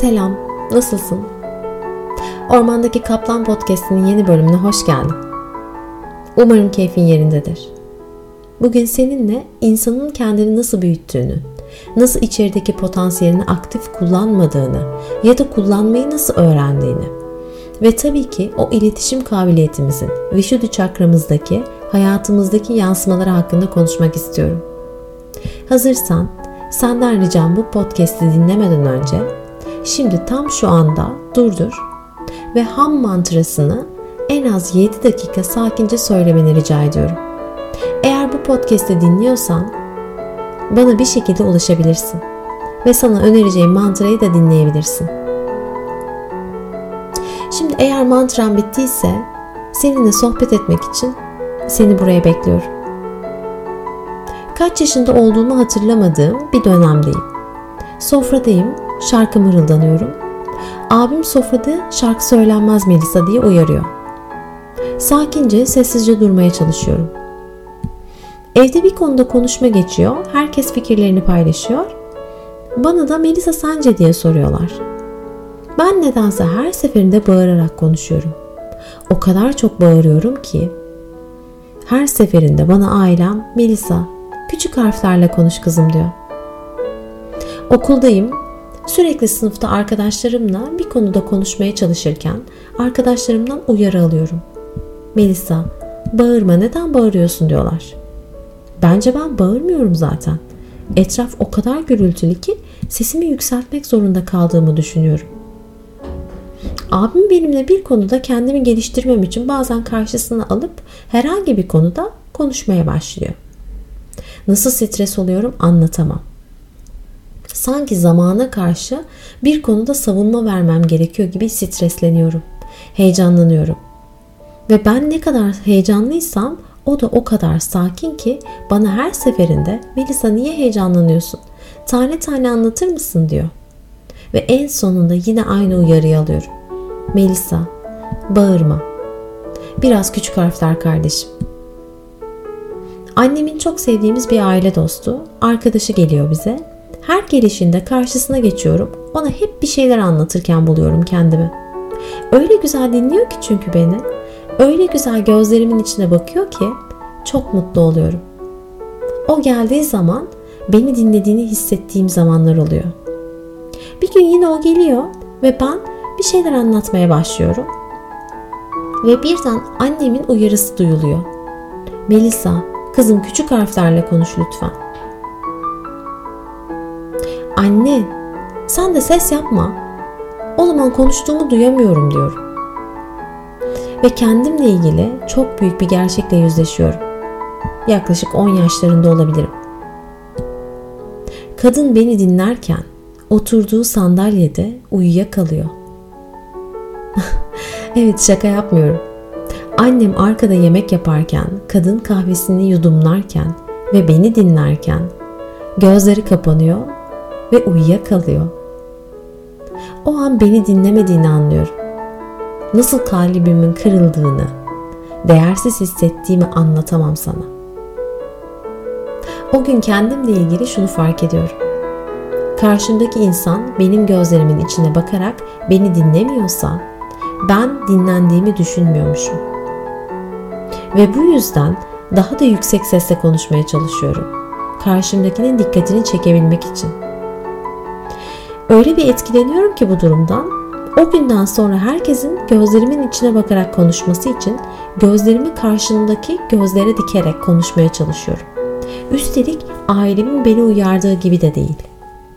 Selam, nasılsın? Ormandaki Kaplan Podcast'inin yeni bölümüne hoş geldin. Umarım keyfin yerindedir. Bugün seninle insanın kendini nasıl büyüttüğünü, nasıl içerideki potansiyelini aktif kullanmadığını ya da kullanmayı nasıl öğrendiğini ve tabii ki o iletişim kabiliyetimizin Vishuddha çakramızdaki hayatımızdaki yansımaları hakkında konuşmak istiyorum. Hazırsan senden ricam bu podcast'i dinlemeden önce şimdi tam şu anda durdur ve ham mantrasını en az 7 dakika sakince söylemeni rica ediyorum. Eğer bu podcast'i dinliyorsan bana bir şekilde ulaşabilirsin ve sana önereceğim mantrayı da dinleyebilirsin. Şimdi eğer mantran bittiyse seninle sohbet etmek için seni buraya bekliyorum. Kaç yaşında olduğumu hatırlamadığım bir dönemdeyim. Sofradayım, şarkı mırıldanıyorum. Abim sofrada şarkı söylenmez Melisa diye uyarıyor. Sakince, sessizce durmaya çalışıyorum. Evde bir konuda konuşma geçiyor, herkes fikirlerini paylaşıyor. Bana da Melisa sence diye soruyorlar. Ben nedense her seferinde bağırarak konuşuyorum. O kadar çok bağırıyorum ki her seferinde bana ailem Melisa küçük harflerle konuş kızım diyor. Okuldayım. Sürekli sınıfta arkadaşlarımla bir konuda konuşmaya çalışırken arkadaşlarımdan uyarı alıyorum. Melisa, bağırma neden bağırıyorsun diyorlar. Bence ben bağırmıyorum zaten. Etraf o kadar gürültülü ki sesimi yükseltmek zorunda kaldığımı düşünüyorum. Abim benimle bir konuda kendimi geliştirmem için bazen karşısına alıp herhangi bir konuda konuşmaya başlıyor. Nasıl stres oluyorum anlatamam. Sanki zamana karşı bir konuda savunma vermem gerekiyor gibi stresleniyorum. Heyecanlanıyorum. Ve ben ne kadar heyecanlıysam o da o kadar sakin ki bana her seferinde Melisa niye heyecanlanıyorsun? Tane tane anlatır mısın diyor. Ve en sonunda yine aynı uyarıyı alıyorum. Melisa, bağırma. Biraz küçük harfler kardeşim. Annemin çok sevdiğimiz bir aile dostu, arkadaşı geliyor bize. Her gelişinde karşısına geçiyorum. Ona hep bir şeyler anlatırken buluyorum kendimi. Öyle güzel dinliyor ki çünkü beni. Öyle güzel gözlerimin içine bakıyor ki çok mutlu oluyorum. O geldiği zaman beni dinlediğini hissettiğim zamanlar oluyor. Bir gün yine o geliyor ve ben bir şeyler anlatmaya başlıyorum. Ve birden annemin uyarısı duyuluyor. Melisa, kızım küçük harflerle konuş lütfen. Anne, sen de ses yapma. O zaman konuştuğumu duyamıyorum diyorum. Ve kendimle ilgili çok büyük bir gerçekle yüzleşiyorum. Yaklaşık 10 yaşlarında olabilirim. Kadın beni dinlerken oturduğu sandalyede uyuyakalıyor. evet şaka yapmıyorum. Annem arkada yemek yaparken, kadın kahvesini yudumlarken ve beni dinlerken gözleri kapanıyor ve uyuyakalıyor. O an beni dinlemediğini anlıyorum. Nasıl kalbimin kırıldığını, değersiz hissettiğimi anlatamam sana. O gün kendimle ilgili şunu fark ediyorum. Karşımdaki insan benim gözlerimin içine bakarak beni dinlemiyorsa ben dinlendiğimi düşünmüyormuşum. Ve bu yüzden daha da yüksek sesle konuşmaya çalışıyorum. Karşımdakinin dikkatini çekebilmek için. Öyle bir etkileniyorum ki bu durumdan. O günden sonra herkesin gözlerimin içine bakarak konuşması için gözlerimi karşımdaki gözlere dikerek konuşmaya çalışıyorum. Üstelik ailemin beni uyardığı gibi de değil.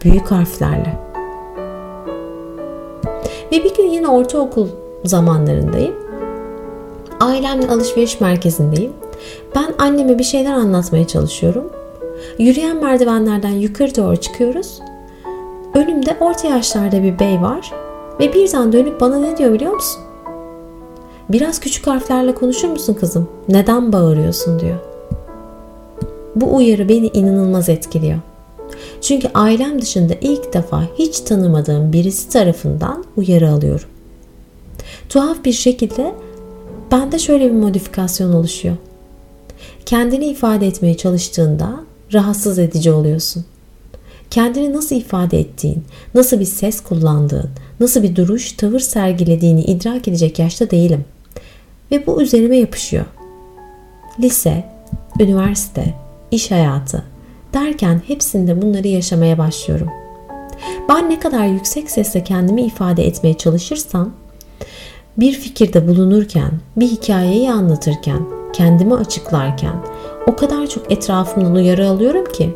Büyük harflerle. Ve bir gün yine ortaokul zamanlarındayım. Ailemle alışveriş merkezindeyim. Ben anneme bir şeyler anlatmaya çalışıyorum. Yürüyen merdivenlerden yukarı doğru çıkıyoruz. Önümde orta yaşlarda bir bey var ve birden dönüp bana ne diyor biliyor musun? Biraz küçük harflerle konuşur musun kızım? Neden bağırıyorsun diyor. Bu uyarı beni inanılmaz etkiliyor. Çünkü ailem dışında ilk defa hiç tanımadığım birisi tarafından uyarı alıyorum. Tuhaf bir şekilde bende şöyle bir modifikasyon oluşuyor. Kendini ifade etmeye çalıştığında rahatsız edici oluyorsun. Kendini nasıl ifade ettiğin, nasıl bir ses kullandığın, nasıl bir duruş, tavır sergilediğini idrak edecek yaşta değilim. Ve bu üzerime yapışıyor. Lise, üniversite, iş hayatı derken hepsinde bunları yaşamaya başlıyorum. Ben ne kadar yüksek sesle kendimi ifade etmeye çalışırsam, bir fikirde bulunurken, bir hikayeyi anlatırken, kendimi açıklarken o kadar çok etrafımdan uyarı alıyorum ki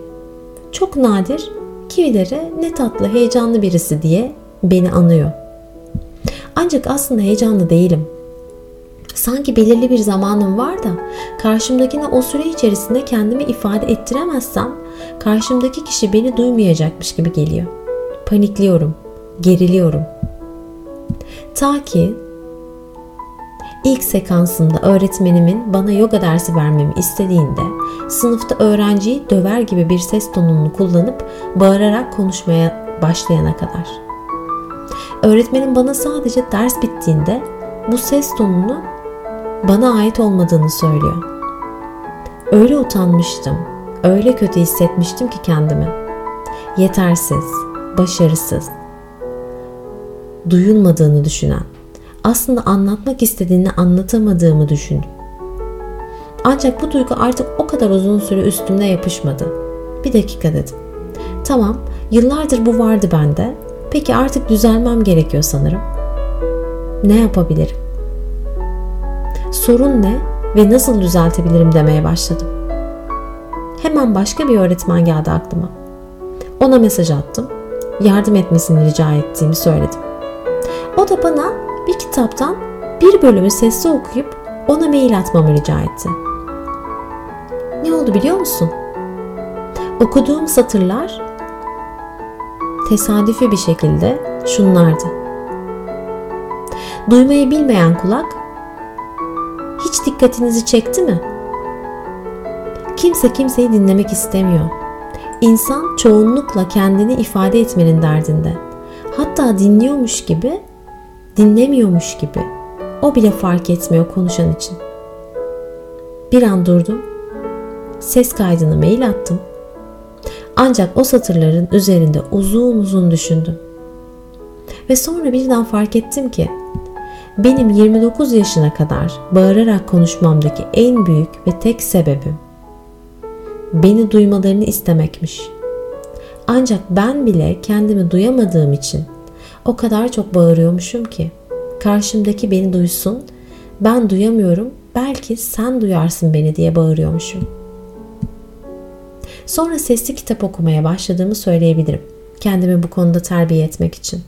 çok nadir kimileri ne tatlı, heyecanlı birisi diye beni anıyor. Ancak aslında heyecanlı değilim. Sanki belirli bir zamanım var da karşımdakine o süre içerisinde kendimi ifade ettiremezsem karşımdaki kişi beni duymayacakmış gibi geliyor. Panikliyorum, geriliyorum. Ta ki ilk sekansında öğretmenimin bana yoga dersi vermemi istediğinde sınıfta öğrenciyi döver gibi bir ses tonunu kullanıp bağırarak konuşmaya başlayana kadar. Öğretmenim bana sadece ders bittiğinde bu ses tonunu bana ait olmadığını söylüyor. Öyle utanmıştım, öyle kötü hissetmiştim ki kendimi. Yetersiz, başarısız, duyulmadığını düşünen, aslında anlatmak istediğini anlatamadığımı düşündüm. Ancak bu duygu artık o kadar uzun süre üstümde yapışmadı. Bir dakika dedim. Tamam, yıllardır bu vardı bende. Peki artık düzelmem gerekiyor sanırım. Ne yapabilirim? Sorun ne ve nasıl düzeltebilirim demeye başladım. Hemen başka bir öğretmen geldi aklıma. Ona mesaj attım. Yardım etmesini rica ettiğimi söyledim. O da bana bir kitaptan bir bölümü sesli okuyup ona mail atmamı rica etti. Ne oldu biliyor musun? Okuduğum satırlar tesadüfi bir şekilde şunlardı. Duymayı bilmeyen kulak hiç dikkatinizi çekti mi? Kimse kimseyi dinlemek istemiyor. İnsan çoğunlukla kendini ifade etmenin derdinde. Hatta dinliyormuş gibi, dinlemiyormuş gibi. O bile fark etmiyor konuşan için. Bir an durdum. Ses kaydını mail attım. Ancak o satırların üzerinde uzun uzun düşündüm. Ve sonra birden fark ettim ki benim 29 yaşına kadar bağırarak konuşmamdaki en büyük ve tek sebebim beni duymalarını istemekmiş. Ancak ben bile kendimi duyamadığım için o kadar çok bağırıyormuşum ki karşımdaki beni duysun, ben duyamıyorum, belki sen duyarsın beni diye bağırıyormuşum. Sonra sesli kitap okumaya başladığımı söyleyebilirim. Kendimi bu konuda terbiye etmek için.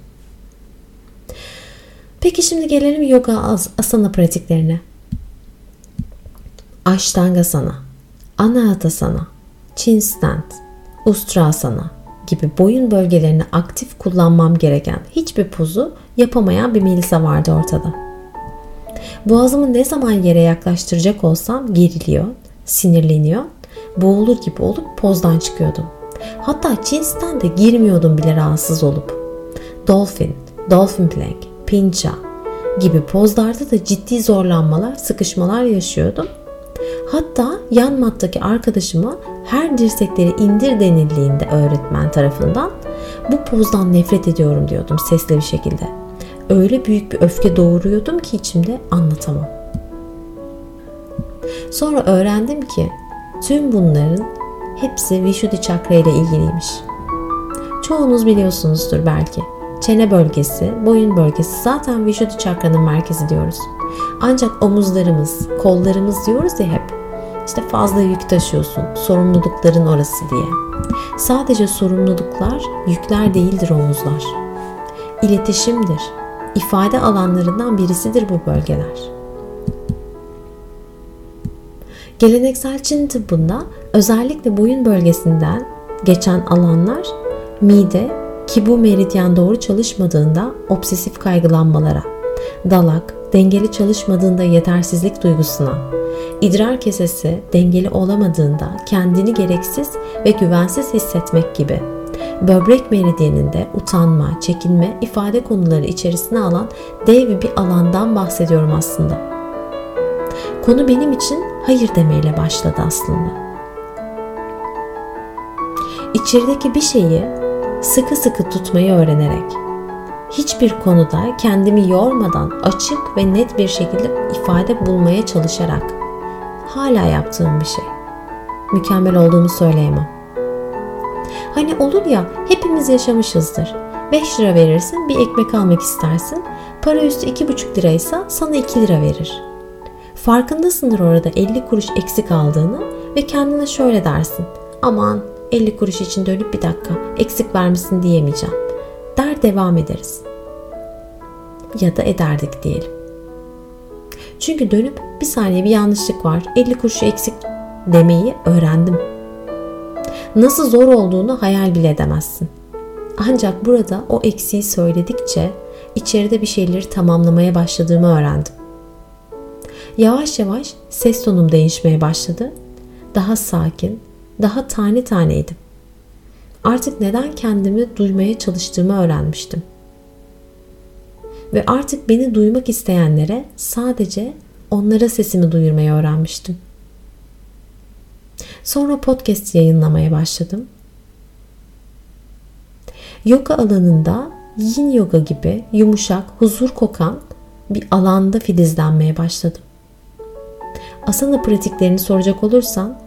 Peki şimdi gelelim yoga asana pratiklerine. Ashtangasana, Anahatasana, Chin Stand, Ustrasana gibi boyun bölgelerini aktif kullanmam gereken hiçbir pozu yapamayan bir Melisa vardı ortada. Boğazımı ne zaman yere yaklaştıracak olsam geriliyor, sinirleniyor, boğulur gibi olup pozdan çıkıyordum. Hatta cinsten de girmiyordum bile rahatsız olup. Dolphin, Dolphin Plank, Pincha gibi pozlarda da ciddi zorlanmalar, sıkışmalar yaşıyordum. Hatta yan mattaki arkadaşıma her dirsekleri indir denildiğinde öğretmen tarafından bu pozdan nefret ediyorum diyordum sesli bir şekilde. Öyle büyük bir öfke doğuruyordum ki içimde anlatamam. Sonra öğrendim ki tüm bunların hepsi Vishuddhi çakra ile ilgiliymiş. Çoğunuz biliyorsunuzdur belki. Çene bölgesi, boyun bölgesi zaten Vishuddhi çakranın merkezi diyoruz. Ancak omuzlarımız, kollarımız diyoruz ya hep. İşte fazla yük taşıyorsun, sorumlulukların orası diye. Sadece sorumluluklar, yükler değildir omuzlar. İletişimdir, ifade alanlarından birisidir bu bölgeler. Geleneksel Çin tıbbında özellikle boyun bölgesinden geçen alanlar mide ki bu meridyen doğru çalışmadığında obsesif kaygılanmalara, dalak dengeli çalışmadığında yetersizlik duygusuna, idrar kesesi dengeli olamadığında kendini gereksiz ve güvensiz hissetmek gibi böbrek meridyeninde utanma, çekinme ifade konuları içerisine alan dev bir alandan bahsediyorum aslında. Konu benim için hayır demeyle başladı aslında. içerideki bir şeyi sıkı sıkı tutmayı öğrenerek, hiçbir konuda kendimi yormadan açık ve net bir şekilde ifade bulmaya çalışarak hala yaptığım bir şey. Mükemmel olduğumu söyleyemem. Hani olur ya hepimiz yaşamışızdır. 5 lira verirsin bir ekmek almak istersin. Para üstü 2,5 liraysa sana 2 lira verir. Farkındasındır orada 50 kuruş eksik aldığını ve kendine şöyle dersin. Aman 50 kuruş için dönüp bir dakika eksik vermişsin diyemeyeceğim. Der devam ederiz. Ya da ederdik diyelim. Çünkü dönüp bir saniye bir yanlışlık var 50 kuruş eksik demeyi öğrendim. Nasıl zor olduğunu hayal bile edemezsin. Ancak burada o eksiği söyledikçe içeride bir şeyleri tamamlamaya başladığımı öğrendim. Yavaş yavaş ses tonum değişmeye başladı. Daha sakin, daha tane taneydim. Artık neden kendimi duymaya çalıştığımı öğrenmiştim. Ve artık beni duymak isteyenlere sadece onlara sesimi duyurmayı öğrenmiştim. Sonra podcast yayınlamaya başladım. Yoga alanında yin yoga gibi yumuşak, huzur kokan bir alanda filizlenmeye başladım. Asana pratiklerini soracak olursan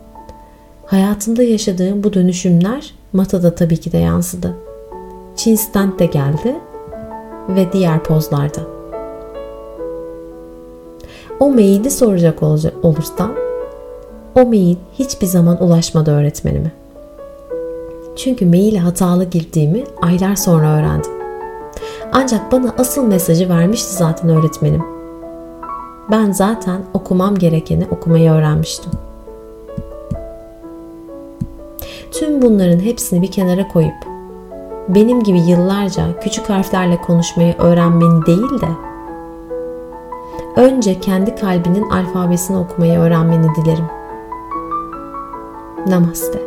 hayatımda yaşadığım bu dönüşümler matada tabii ki de yansıdı. Çin stand de geldi ve diğer pozlarda. O maili soracak olursam o mail hiçbir zaman ulaşmadı öğretmenime. Çünkü maile hatalı girdiğimi aylar sonra öğrendim. Ancak bana asıl mesajı vermişti zaten öğretmenim. Ben zaten okumam gerekeni okumayı öğrenmiştim. Tüm bunların hepsini bir kenara koyup benim gibi yıllarca küçük harflerle konuşmayı öğrenmeni değil de önce kendi kalbinin alfabesini okumayı öğrenmeni dilerim. Namaste.